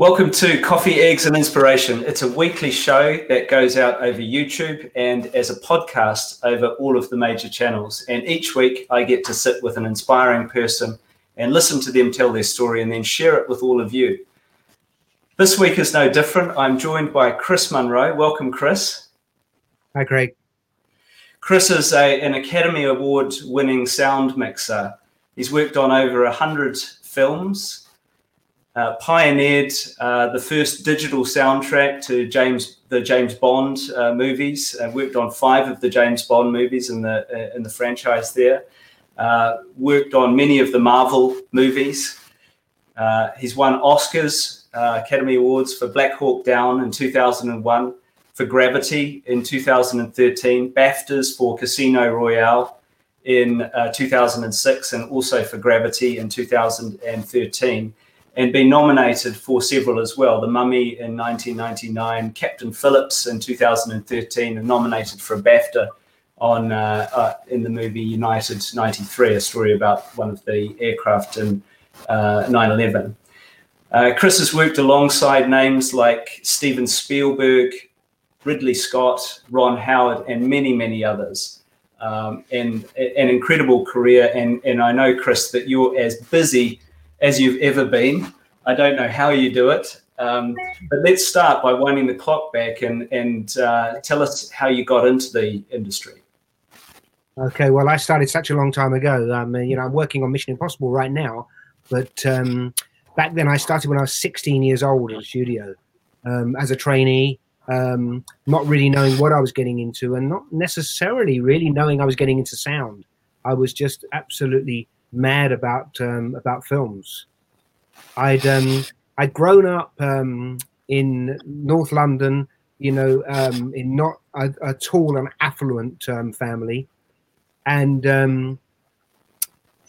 Welcome to Coffee, Eggs, and Inspiration. It's a weekly show that goes out over YouTube and as a podcast over all of the major channels. And each week I get to sit with an inspiring person and listen to them tell their story and then share it with all of you. This week is no different. I'm joined by Chris Munro. Welcome, Chris. Hi, Craig. Chris is a, an Academy Award winning sound mixer. He's worked on over 100 films uh, pioneered uh, the first digital soundtrack to James the James Bond uh, movies. Uh, worked on five of the James Bond movies in the uh, in the franchise. There, worked on many of the Marvel movies. he's won Oscars, Academy Awards for Black Hawk Down in 2001, for Gravity in 2013, BAFTAs for Casino Royale in 2006, and also for Gravity in 2013 and been nominated for several as well. The Mummy in 1999, Captain Phillips in 2013, and nominated for a BAFTA on uh, uh, in the movie United 93, a story about one of the aircraft in uh, 9 11. Uh, Chris has worked alongside names like Steven Spielberg, Ridley Scott, Ron Howard, and many, many others. Um, and an incredible career. And, and I know, Chris, that you're as busy as you've ever been. I don't know how you do it, um, but let's start by winding the clock back and and uh, tell us how you got into the industry. Okay, well, I started such a long time ago. Um, you know, I'm working on Mission Impossible right now, but um, back then I started when I was 16 years old in the studio um, as a trainee, um, not really knowing what I was getting into, and not necessarily really knowing I was getting into sound. I was just absolutely mad about um, about films. I'd um, I'd grown up um, in North London, you know, um, in not a, a tall and affluent um, family, and um,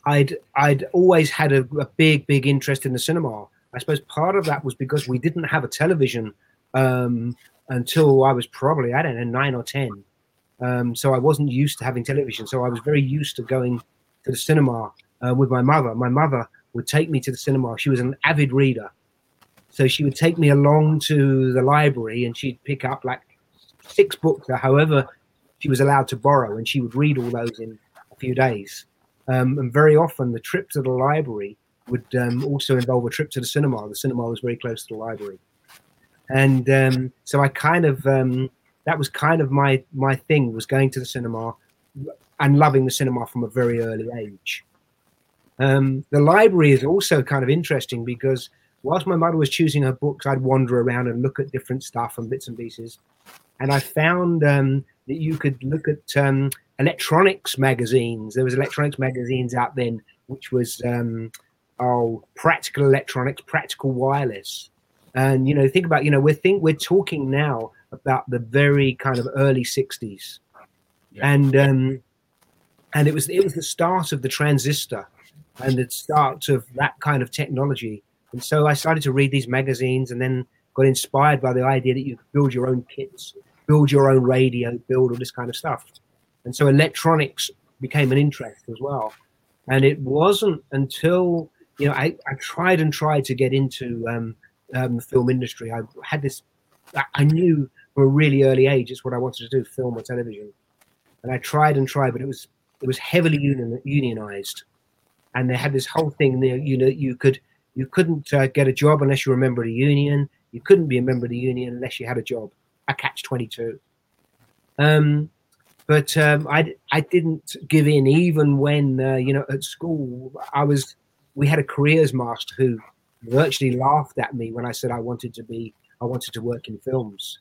I'd I'd always had a, a, big big interest in the cinema. I suppose part of that was because we didn't have a television um, until I was probably I don't know nine or ten. Um, so I wasn't used to having television. So I was very used to going to the cinema uh, with my mother. My mother would take me to the cinema. She was an avid reader. So she would take me along to the library and she'd pick up like six books or however she was allowed to borrow, and she would read all those in a few days. Um, and very often the trip to the library would um, also involve a trip to the cinema. The cinema was very close to the library. And um, so I kind of, um, that was kind of my, my thing was going to the cinema and loving the cinema from a very early age. Um, the library is also kind of interesting because whilst my mother was choosing her books, I'd wander around and look at different stuff and bits and pieces. And I found um, that you could look at um, electronics magazines. There was electronics magazines out then, which was um, oh, practical electronics, practical wireless. And you know, think about you know, we're think we're talking now about the very kind of early '60s, yeah. and um, and it was it was the start of the transistor and the start of that kind of technology. And so I started to read these magazines and then got inspired by the idea that you could build your own kits, build your own radio, build all this kind of stuff. And so electronics became an interest as well. And it wasn't until, you know, I, I tried and tried to get into um, um, the film industry. I had this, I knew from a really early age it's what I wanted to do, film or television. And I tried and tried, but it was it was heavily union, unionized and they had this whole thing there. You know, you could you couldn't uh, get a job unless you were a member of the union. You couldn't be a member of the union unless you had a job. A catch twenty two. Um, but um, I I didn't give in even when uh, you know at school I was we had a careers master who virtually laughed at me when I said I wanted to be I wanted to work in films.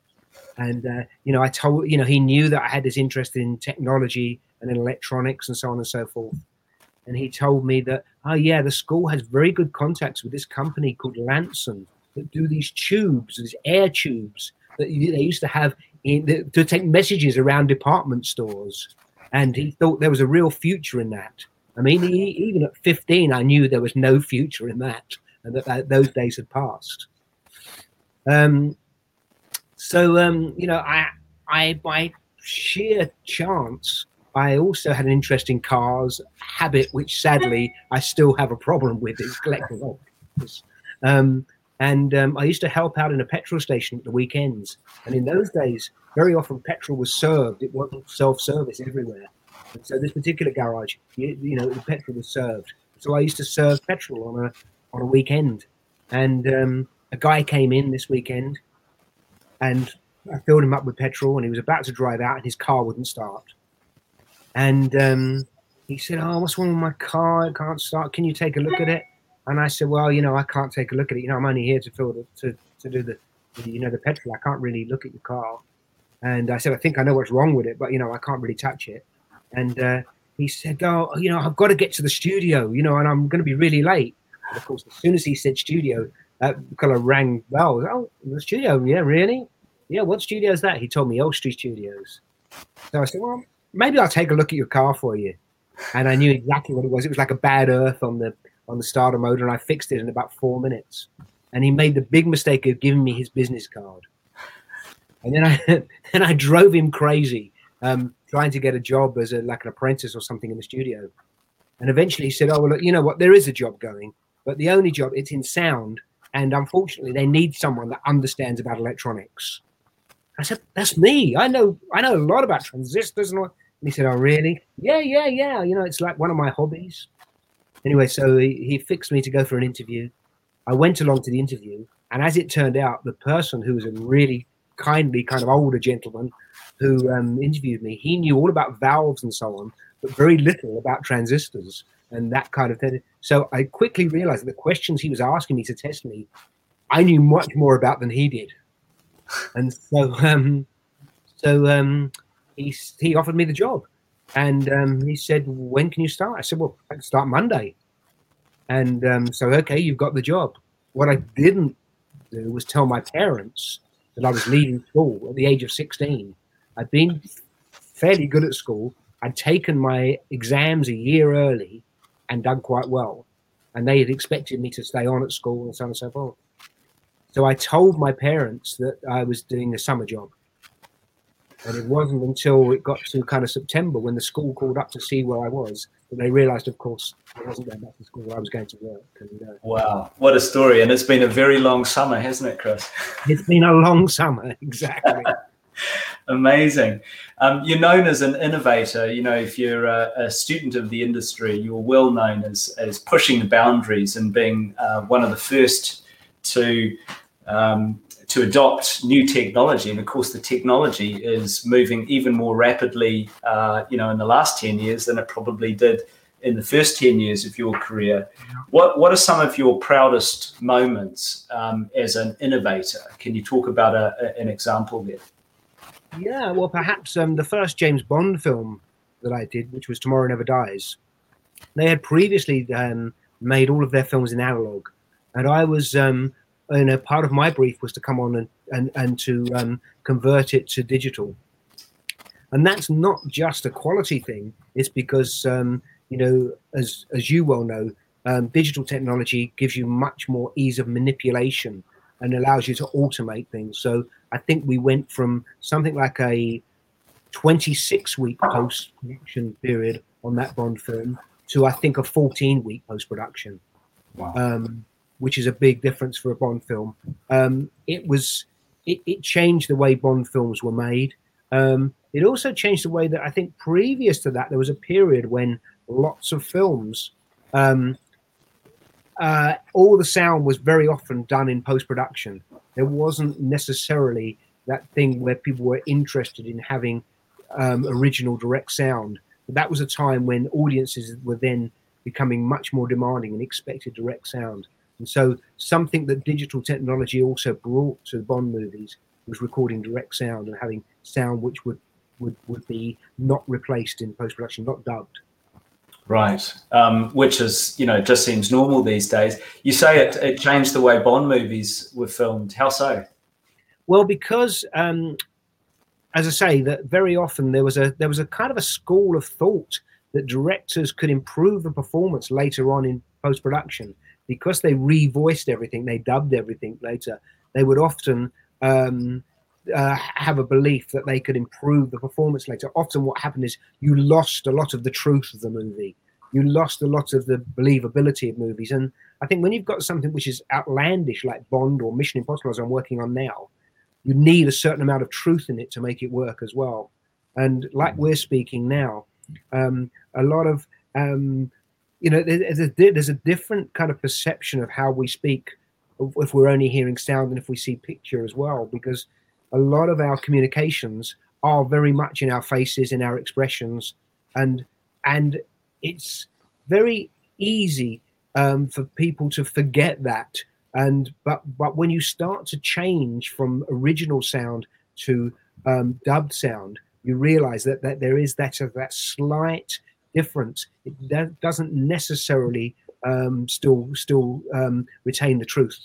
And uh, you know, I told you know he knew that I had this interest in technology and in electronics and so on and so forth and he told me that, oh yeah, the school has very good contacts with this company called Lamson that do these tubes, these air tubes that they used to have in, to take messages around department stores. And he thought there was a real future in that. I mean, he, even at 15, I knew there was no future in that and that, that those days had passed. Um, so, um, you know, I, I, by sheer chance, I also had an interest in cars, habit which sadly I still have a problem with is collecting Um, And um, I used to help out in a petrol station at the weekends. And in those days, very often petrol was served. It wasn't self-service everywhere. And so this particular garage, you, you, know, the petrol was served. So I used to serve petrol on a on a weekend. And um, a guy came in this weekend, and I filled him up with petrol, and he was about to drive out, and his car wouldn't start. And um, he said, "Oh, what's wrong with my car? It can't start. Can you take a look at it?" And I said, "Well, you know, I can't take a look at it. You know, I'm only here to fill the, to to do the, the you know the petrol. I can't really look at your car." And I said, "I think I know what's wrong with it, but you know, I can't really touch it." And uh, he said, "Oh, you know, I've got to get to the studio, you know, and I'm going to be really late." And of course, as soon as he said studio, that kind of rang bells. Oh, the studio? Yeah, really? Yeah, what studio is that? He told me Elstree Studios. So I said, well, maybe I'll take a look at your car for you. And I knew exactly what it was. It was like a bad earth on the on the starter motor, and I fixed it in about four minutes. And he made the big mistake of giving me his business card. And then I then I drove him crazy, um, trying to get a job as a like an apprentice or something in the studio. And eventually he said, "Oh well, look, you know what? There is a job going, but the only job it's in sound, and unfortunately they need someone that understands about electronics." I said, "That's me. I know I know a lot about transistors and all." And he said, "Oh, really? Yeah, yeah, yeah. You know, it's like one of my hobbies." Anyway, so he, he fixed me to go for an interview. I went along to the interview, and as it turned out, the person who was a really kindly kind of older gentleman who um, interviewed me, he knew all about valves and so on, but very little about transistors and that kind of thing. So I quickly realized that the questions he was asking me to test me, I knew much more about than he did. And so, um, so um, he he offered me the job, and um, he said, "When can you start?" I said, "Well, I can start Monday." And um, so, okay, you've got the job. What I didn't do was tell my parents that I was leaving school at the age of sixteen. I'd been fairly good at school. I'd taken my exams a year early and done quite well. And they had expected me to stay on at school and so on and so forth. So I told my parents that I was doing a summer job. And it wasn't until it got to kind of September when the school called up to see where I was that they realized, of course, I wasn't going back to school. I was going to work. And, uh, wow, what a story. And it's been a very long summer, hasn't it, Chris? It's been a long summer, exactly. Amazing. Um, you're known as an innovator. You know, if you're a, a, student of the industry, you're well known as, as pushing the boundaries and being uh, one of the first to um, to adopt new technology. And of course, the technology is moving even more rapidly. Uh, you know, in the last ten years than it probably did in the first 10 years of your career. What, what are some of your proudest moments um, as an innovator? Can you talk about a, a, an example there? Yeah, well, perhaps um, the first James Bond film that I did, which was Tomorrow Never Dies, they had previously um, made all of their films in analog, and I was, um, and a part of my brief was to come on and and, and to um, convert it to digital. And that's not just a quality thing; it's because um, you know, as as you well know, um, digital technology gives you much more ease of manipulation and allows you to automate things. So I think we went from something like a 26 week post production period on that Bond film to I think a 14 week post production, wow. um, which is a big difference for a Bond film. Um, it was it, it, changed the way Bond films were made. Um, it also changed the way that I think previous to that there was a period when lots of films um, uh, all the sound was very often done in post production. There wasn't necessarily that thing where people were interested in having um, original direct sound. But that was a time when audiences were then becoming much more demanding and expected direct sound. And so, something that digital technology also brought to the Bond movies was recording direct sound and having sound which would would, would be not replaced in post production, not dubbed. Right, um, which is you know just seems normal these days. You say it, it changed the way Bond movies were filmed. How so? Well, because um, as I say, that very often there was a there was a kind of a school of thought that directors could improve the performance later on in post production because they revoiced everything, they dubbed everything later. They would often um, uh, have a belief that they could improve the performance later. Often, what happened is you lost a lot of the truth of the movie. You lost a lot of the believability of movies, and I think when you've got something which is outlandish like Bond or Mission Impossible, as I'm working on now, you need a certain amount of truth in it to make it work as well. And like we're speaking now, um, a lot of um, you know, there's a, there's a different kind of perception of how we speak if we're only hearing sound and if we see picture as well, because a lot of our communications are very much in our faces, in our expressions, and and it's very easy um, for people to forget that. And but but when you start to change from original sound to um, dubbed sound, you realize that, that there is that of that slight difference. It doesn't necessarily um, still still um, retain the truth.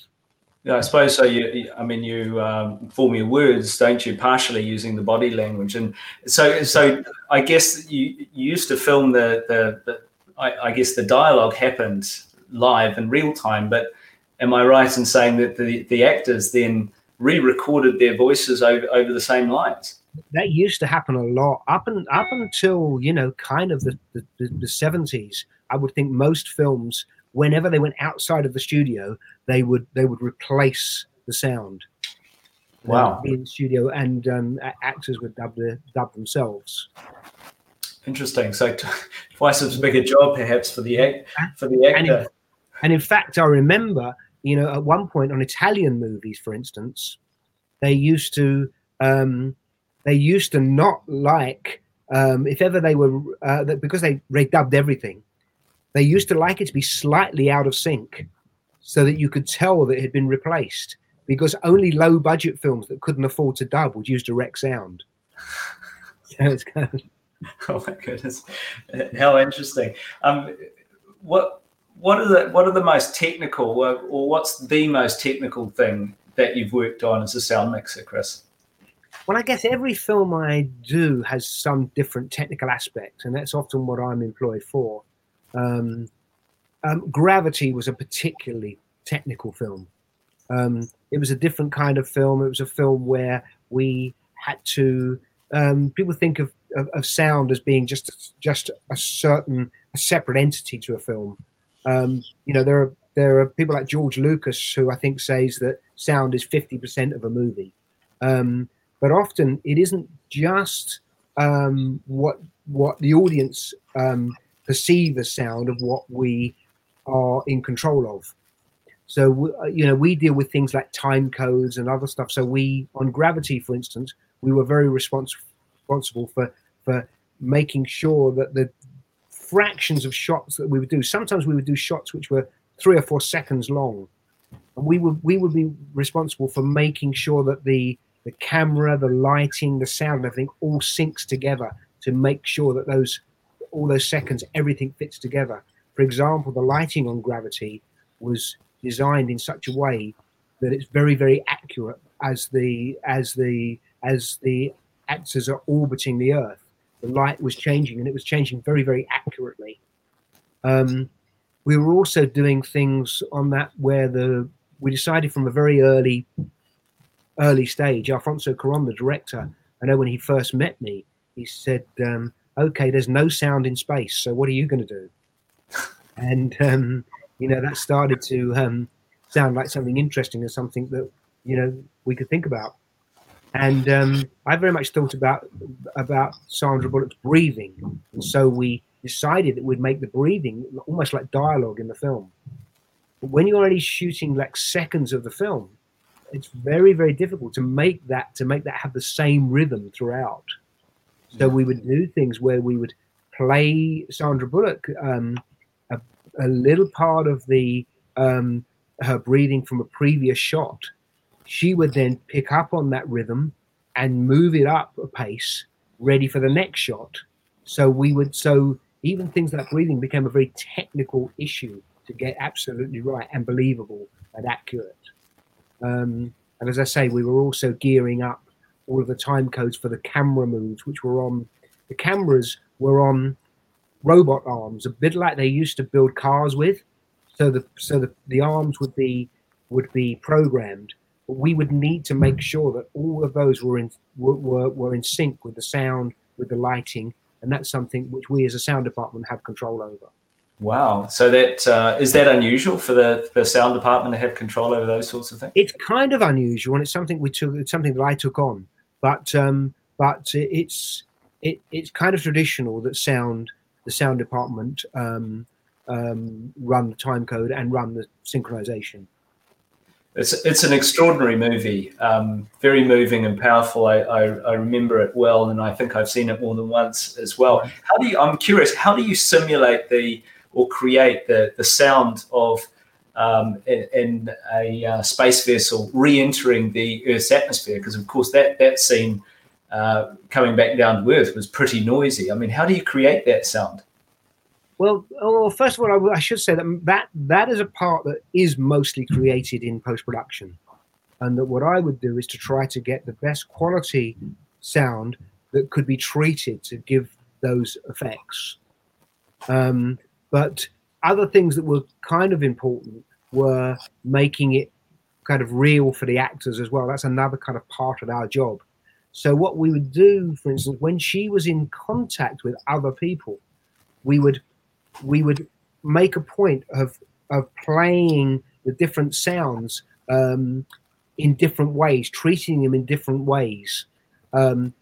Yeah, I suppose so. You, I mean, you um, form your words, don't you? Partially using the body language, and so, so I guess you, you used to film the the, the I, I, guess the dialogue happened live in real time. But am I right in saying that the the actors then re-recorded their voices over over the same lines? That used to happen a lot up and up until you know kind of the the seventies. I would think most films whenever they went outside of the studio, they would they would replace the sound. Wow! in the studio, and um, actors would dub the dub themselves. Interesting. So t- twice as big a job, perhaps, for the act for the actor. And in, and in fact, I remember, you know, at one point on Italian movies, for instance, they used to um, they used to not like um, if ever they were uh, because they redubbed everything they used to like it to be slightly out of sync so that you could tell that it had been replaced because only low budget films that couldn't afford to dub would use direct sound. so it's kind of... Oh my goodness, how interesting! Um, what what are the what are the most technical, or, or what's the most technical thing that you've worked on as a sound mixer, Chris? Well, I guess every film I do has some different technical aspects, and that's often what I'm employed for. Um, um, Gravity was a particularly technical film. Um, it was a different kind of film. It was a film where we had to. Um, people think of, of, of, sound as being just just a certain a separate entity to a film. Um, you know, there are there are people like George Lucas who I think says that sound is fifty percent of a movie, um, but often it isn't just what what the audience um, perceive the sound of what we are in control of. So uh, you know we deal with things like time codes and other stuff. So we on Gravity, for instance, we were very respons- responsible for for making sure that the fractions of shots that we would do. Sometimes we would do shots which were three or four seconds long, and we would we would be responsible for making sure that the the camera, the lighting, the sound, everything all syncs together to make sure that those all those seconds, everything fits together. For example, the lighting on Gravity was designed in such a way that it's very, very accurate as the as the as the actors are orbiting the Earth. The light was changing, and it was changing very, very accurately. Um, we were also doing things on that where the we decided from a very early early stage. Alfonso Cuarón, the director, I know when he first met me, he said, um, okay, there's no sound in space, so what are you going to do? And um, you know that started to um, sound like something interesting and something that you know we could think about. And um, I very much thought about about Sandra Bullock's breathing, and so we decided that we'd make the breathing almost like dialogue in the film. But when you're only shooting like seconds of the film, it's very very difficult to make that to make that have the same rhythm throughout. So we would do things where we would play Sandra Bullock um, a, a, little part of the um, her breathing from a previous shot. She would then pick up on that rhythm and move it up a pace, ready for the next shot. So we would so even things like breathing became a very technical issue to get absolutely right and believable and accurate. Um, and as I say, we were also gearing up all of the time codes for the camera moves, which were on the cameras were on robot arms, a bit like they used to build cars with. So the so the, the arms would be would be programmed, but we would need to make sure that all of those were in were, were, were in sync with the sound, with the lighting, and that's something which we as a sound department have control over. Wow. So that uh, is that unusual for the, the sound department to have control over those sorts of things? It's kind of unusual, and it's something we took. It's something that I took on, but um, but it's it, it's kind of traditional that sound the sound department um, um, run the time code and run the synchronization. It's it's an extraordinary movie, um, very moving and powerful. I, I, I remember it well, and I think I've seen it more than once as well. How do you? I'm curious. How do you simulate the or create the the sound of um, in, a uh, space vessel re-entering the Earth's atmosphere? Because of course that that scene uh, coming back down to Earth was pretty noisy. I mean, how do you create that sound? Well, well, first of all, I, I should say that that that is a part that is mostly created in post production, and that what I would do is to try to get the best quality sound that could be treated to give those effects. Um, but other things that were kind of important were making it kind of real for the actors as well. That's another kind of part of our job. So what we would do, for instance, when she was in contact with other people, we would we would make a point of of playing the different sounds um, in different ways, treating them in different ways. Um,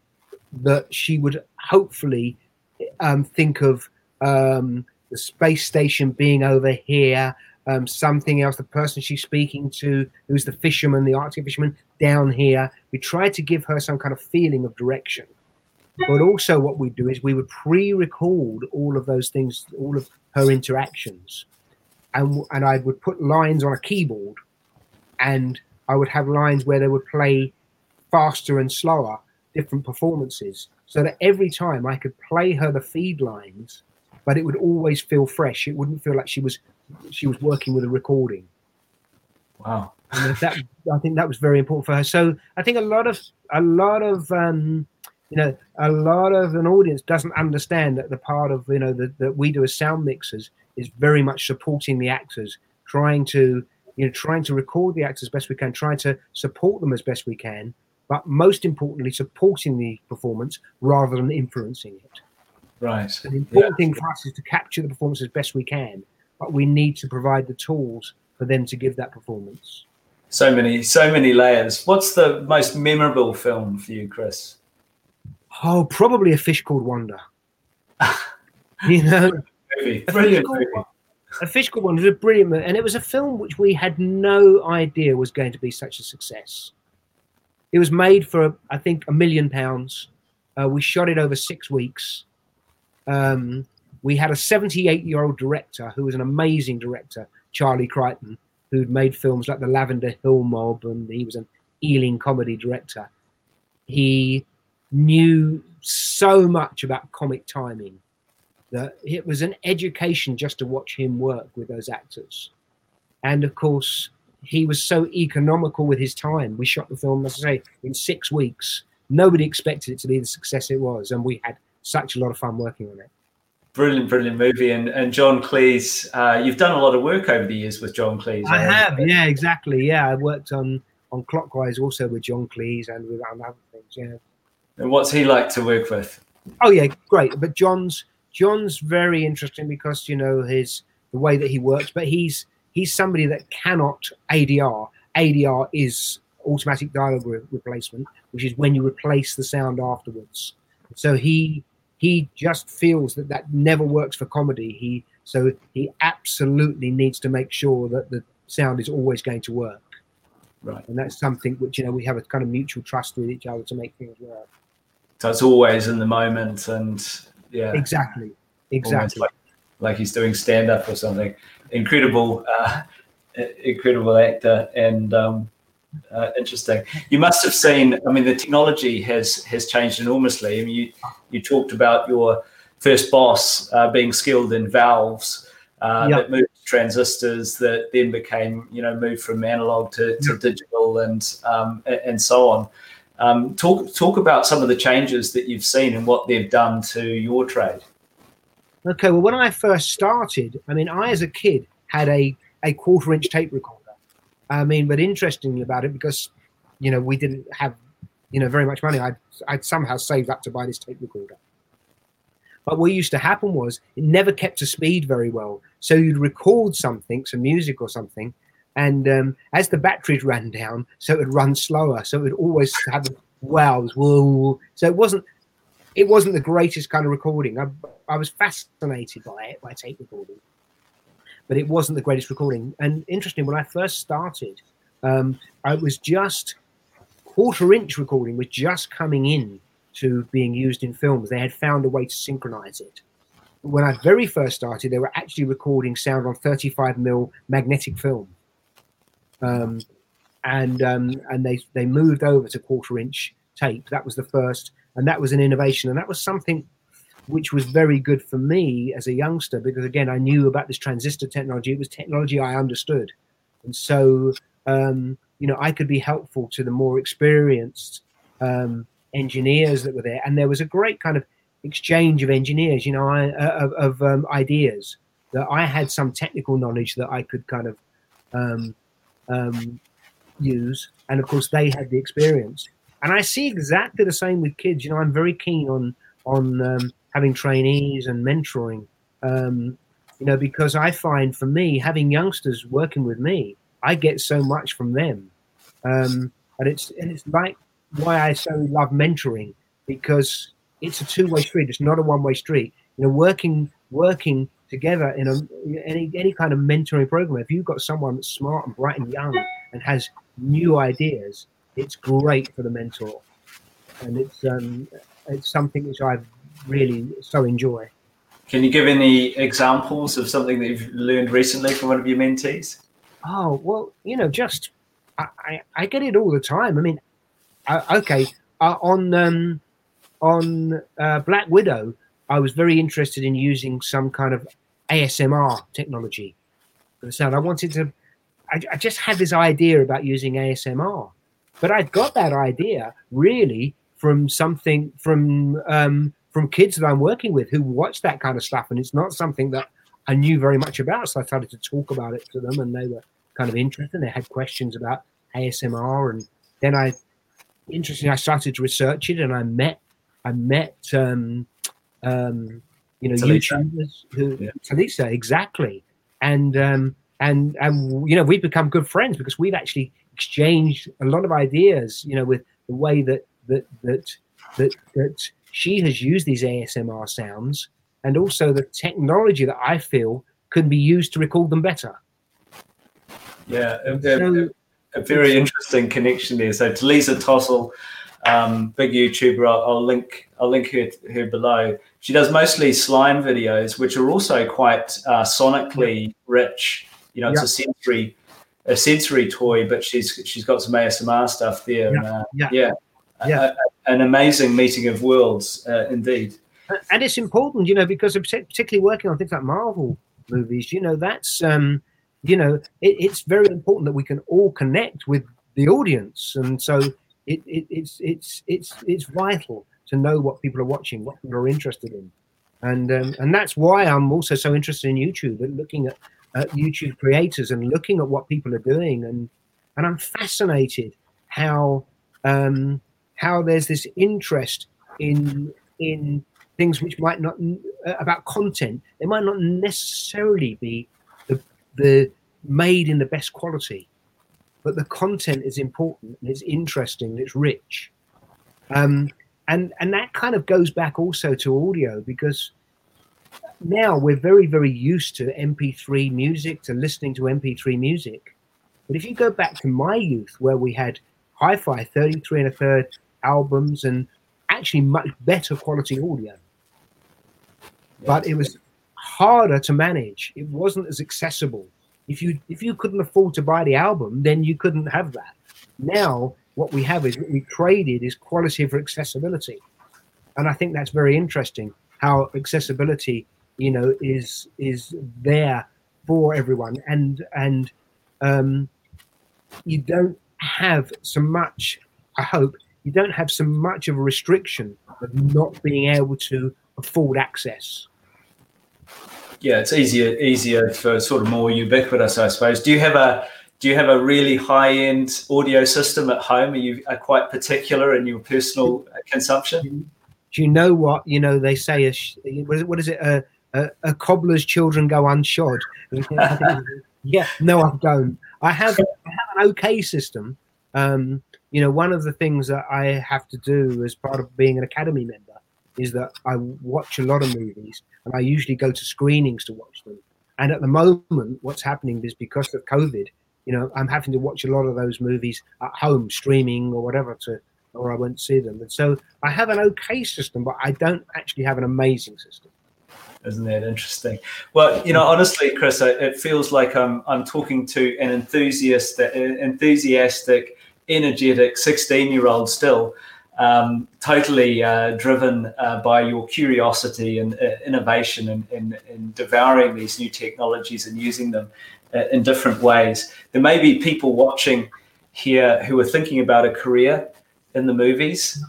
that she would hopefully um, think of um, the space station being over here, um, something else, the person she's speaking to, who's the fisherman, the Arctic fisherman, down here. We try to give her some kind of feeling of direction. But also, what we do is we would pre-record all of those things, all of her interactions, and and I would put lines on a keyboard, and I would have lines where they would play faster and slower, different performances, so that every time I could play her the feed lines, but it would always feel fresh. It wouldn't feel like she was she was working with a recording. Wow. And that I think that was very important for her. So I think a lot of a lot of um, you know, a lot of an audience doesn't understand that the part of you know that, that we do as sound mixers is very much supporting the actors, trying to you know trying to record the actors best we can, trying to support them as best we can, but most importantly supporting the performance rather than influencing it. Right. The important yeah. thing for us is to capture the performance as best we can, but we need to provide the tools for them to give that performance. So many, so many layers. What's the most memorable film for you, Chris? Oh, probably a fish called Wanda. you know, movie. brilliant movie. A Fish Called Wanda was a brilliant movie, and it was a film which we had no idea was going to be such a success. It was made for, I think, a million pounds. Uh, we shot it over six weeks. Um, we had a 78 year old director who was an amazing director, Charlie Crichton, who'd made films like The Lavender Hill Mob, and he was an Ealing comedy director. He knew so much about comic timing that it was an education just to watch him work with those actors. And of course, he was so economical with his time. We shot the film, as I say, in six weeks. Nobody expected it to be the success it was, and we had such a lot of fun working on it. Brilliant, brilliant movie. And and John Cleese, uh, you've done a lot of work over the years with John Cleese. I have, yeah, exactly. Yeah, I worked on on Clockwise also with John Cleese and with other things. Yeah. And what's he like to work with? Oh yeah, great. But John's John's very interesting because you know his the way that he works. But he's he's somebody that cannot ADR. ADR is automatic dialogue re- replacement, which is when you replace the sound afterwards. So he he just feels that that never works for comedy. He so he absolutely needs to make sure that the sound is always going to work. Right. And that's something which you know we have a kind of mutual trust with each other to make things work. So it's always in the moment, and yeah, exactly, exactly. Like, like, he's doing stand up or something. Incredible, uh, incredible actor, and um, uh, interesting. You must have seen. I mean, the technology has has changed enormously. I mean, you you talked about your first boss uh, being skilled in valves. Uh, yep. that moved to transistors that then became you know moved from analog to, to yep. digital and um, and so on um, talk talk about some of the changes that you've seen and what they've done to your trade. Okay, well, when I first started, I mean, I as a kid had a a quarter inch tape recorder. I mean, but interestingly about it, because you know we didn't have you know very much money, I'd I'd somehow saved up to buy this tape recorder. But what used to happen was it never kept to speed very well. So you'd record something, some music or something, and um, as the batteries ran down, so it would run slower. So it would always have wows, whoa. So it wasn't it wasn't the greatest kind of recording. I, I was fascinated by it, by tape recording, but it wasn't the greatest recording. And interesting, when I first started, um, I was just quarter inch recording was just coming in to being used in films. They had found a way to synchronize it. When I very first started, they were actually recording sound on 35 mil magnetic film. Um, and um, and they they moved over to quarter inch tape. That was the first, and that was an innovation, and that was something which was very good for me as a youngster because again I knew about this transistor technology. It was technology I understood, and so um, you know I could be helpful to the more experienced um, engineers that were there, and there was a great kind of exchange of engineers, you know, I, uh, of, of um, ideas that I had some technical knowledge that I could kind of um, um, use, and of course they had the experience. And I see exactly the same with kids. You know, I'm very keen on on um, having trainees and mentoring. Um, you know, because I find for me having youngsters working with me, I get so much from them, um, and it's and it's like why I so love mentoring because it's a two way street. It's not a one way street. You know, working working together in a any any kind of mentoring program. If you've got someone that's smart and bright and young and has new ideas, it's great for the mentor, and it's um, it's something which I really so enjoy. Can you give any examples of something that you've learned recently from one of your mentees? Oh well, you know, just I, I, I get it all the time. I mean, I, okay, uh, on um, on uh, Black Widow, I was very interested in using some kind of ASMR technology for the sound. I wanted to. I, I just had this idea about using ASMR, but I got that idea really from something from um, from kids that I'm working with who watch that kind of stuff, and it's not something that I knew very much about. So I started to talk about it to them, and they were kind of interested. They had questions about ASMR, and then I, interesting, I started to research it, and I met, I met, um, um, you know, Talisa. YouTubers who yeah. Talisa exactly, and um, and and you know we've become good friends because we've actually exchanged a lot of ideas, you know, with the way that that that that that she has used these ASMR sounds and also the technology that I feel can be used to record them better. Yeah, a, so, a, a very interesting connection there. So Talisa Tossell, um, big YouTuber, I'll, I'll, link I'll link her her below. She does mostly slime videos, which are also quite uh, sonically rich. You know, it's yeah. a sensory a sensory toy, but she's she's got some ASMR stuff there. Yeah, and, uh, yeah. yeah yeah. An amazing meeting of worlds, uh, indeed. And it's important, you know, because particularly working on things like Marvel movies, you know, that's, um, you know, it, it's very important that we can all connect with the audience, and so it, it, it's it's it's it's vital to know what people are watching, what people are interested in, and um, and that's why I'm also so interested in YouTube and looking at, at YouTube creators and looking at what people are doing, and and I'm fascinated how um, how there's this interest in in things which might not uh, about content. They might not necessarily be the, the made in the best quality but the content is important and it's interesting and it's rich. Um, and and that kind of goes back also to audio because now we're very very used to mp3 music to listening to mp3 music. But if you go back to my youth where we had hi-fi 33 and a third albums and actually much better quality audio. But it was harder to manage. It wasn't as accessible. If you if you couldn't afford to buy the album, then you couldn't have that. Now what we have is what we traded is quality for accessibility. And I think that's very interesting how accessibility, you know, is is there for everyone. And and um, you don't have so much, I hope, you don't have so much of a restriction of not being able to afford access. Yeah, it's easier easier for sort of more ubiquitous, I suppose. Do you have a do you have a really high end audio system at home? Are you are quite particular in your personal consumption? do you know what you know? They say a what is it? A, a, a cobbler's children go unshod. yeah, no, I don't. I have, I have an okay system. Um, you know, one of the things that I have to do as part of being an academy member is that I watch a lot of movies, and I usually go to screenings to watch them. And at the moment, what's happening is because of COVID, you know, I'm having to watch a lot of those movies at home, streaming or whatever, to or I won't see them. And so I have an okay system, but I don't actually have an amazing system. Isn't that interesting? Well, you know, honestly, Chris, it feels like I'm I'm talking to an enthusiast, enthusiastic, energetic 16 year old still, um, totally uh, driven uh, by your curiosity and uh, innovation and, and, and, devouring these new technologies and using them uh, in different ways. There may be people watching here who are thinking about a career in the movies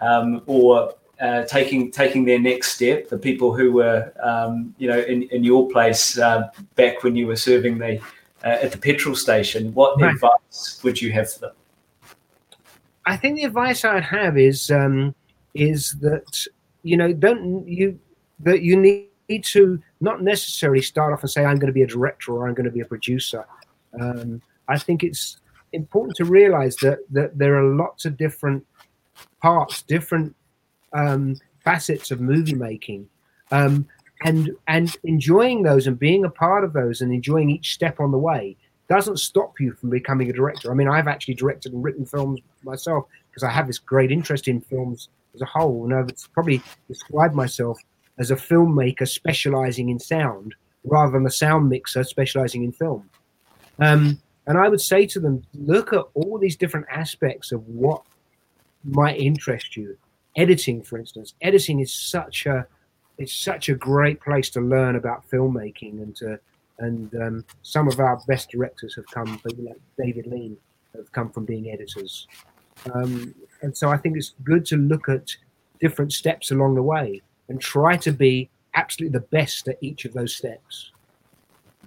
um, or uh, taking taking their next step. The people who were, um, you know, in, in your place uh, back when you were serving the uh, at the petrol station. What right. advice would you have for them? I think the advice I'd have is um, is that you know don't you that you need to not necessarily start off and say I'm going to be a director or I'm going to be a producer. Um, I think it's important to realize that that there are lots of different parts, different um, facets of movie making, um, and and enjoying those and being a part of those and enjoying each step on the way doesn't stop you from becoming a director. I mean, I've actually directed and written films myself because I have this great interest in films as a whole, and I've probably described myself as a filmmaker specializing in sound rather than a sound mixer specializing in film. Um, and I would say to them, look at all these different aspects of what might interest you. Editing, for instance, editing is such a it's such a great place to learn about filmmaking and to and um, some of our best directors have come, people like David Lean, have come from being editors. Um, and so I think it's good to look at different steps along the way and try to be absolutely the best at each of those steps.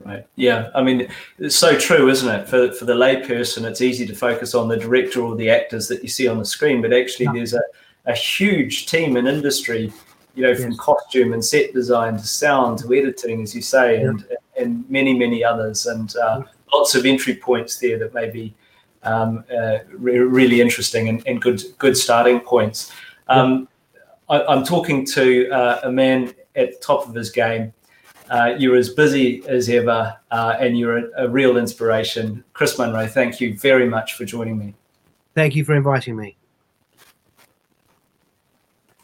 Right. Yeah. I mean, it's so true, isn't it? For for the layperson, it's easy to focus on the director or the actors that you see on the screen, but actually, yeah. there's a, a huge team in industry, you know, from yes. costume and set design to sound to editing, as you say, yeah. and and many many others, and uh, lots of entry points there that may be um, uh, re- really interesting and, and, good good starting points. Um. I, am talking to uh, a man at the top of his game uh, you're as busy as ever, uh, and you're a, a real inspiration. Chris Munro, thank you very much for joining me. Thank you for inviting me.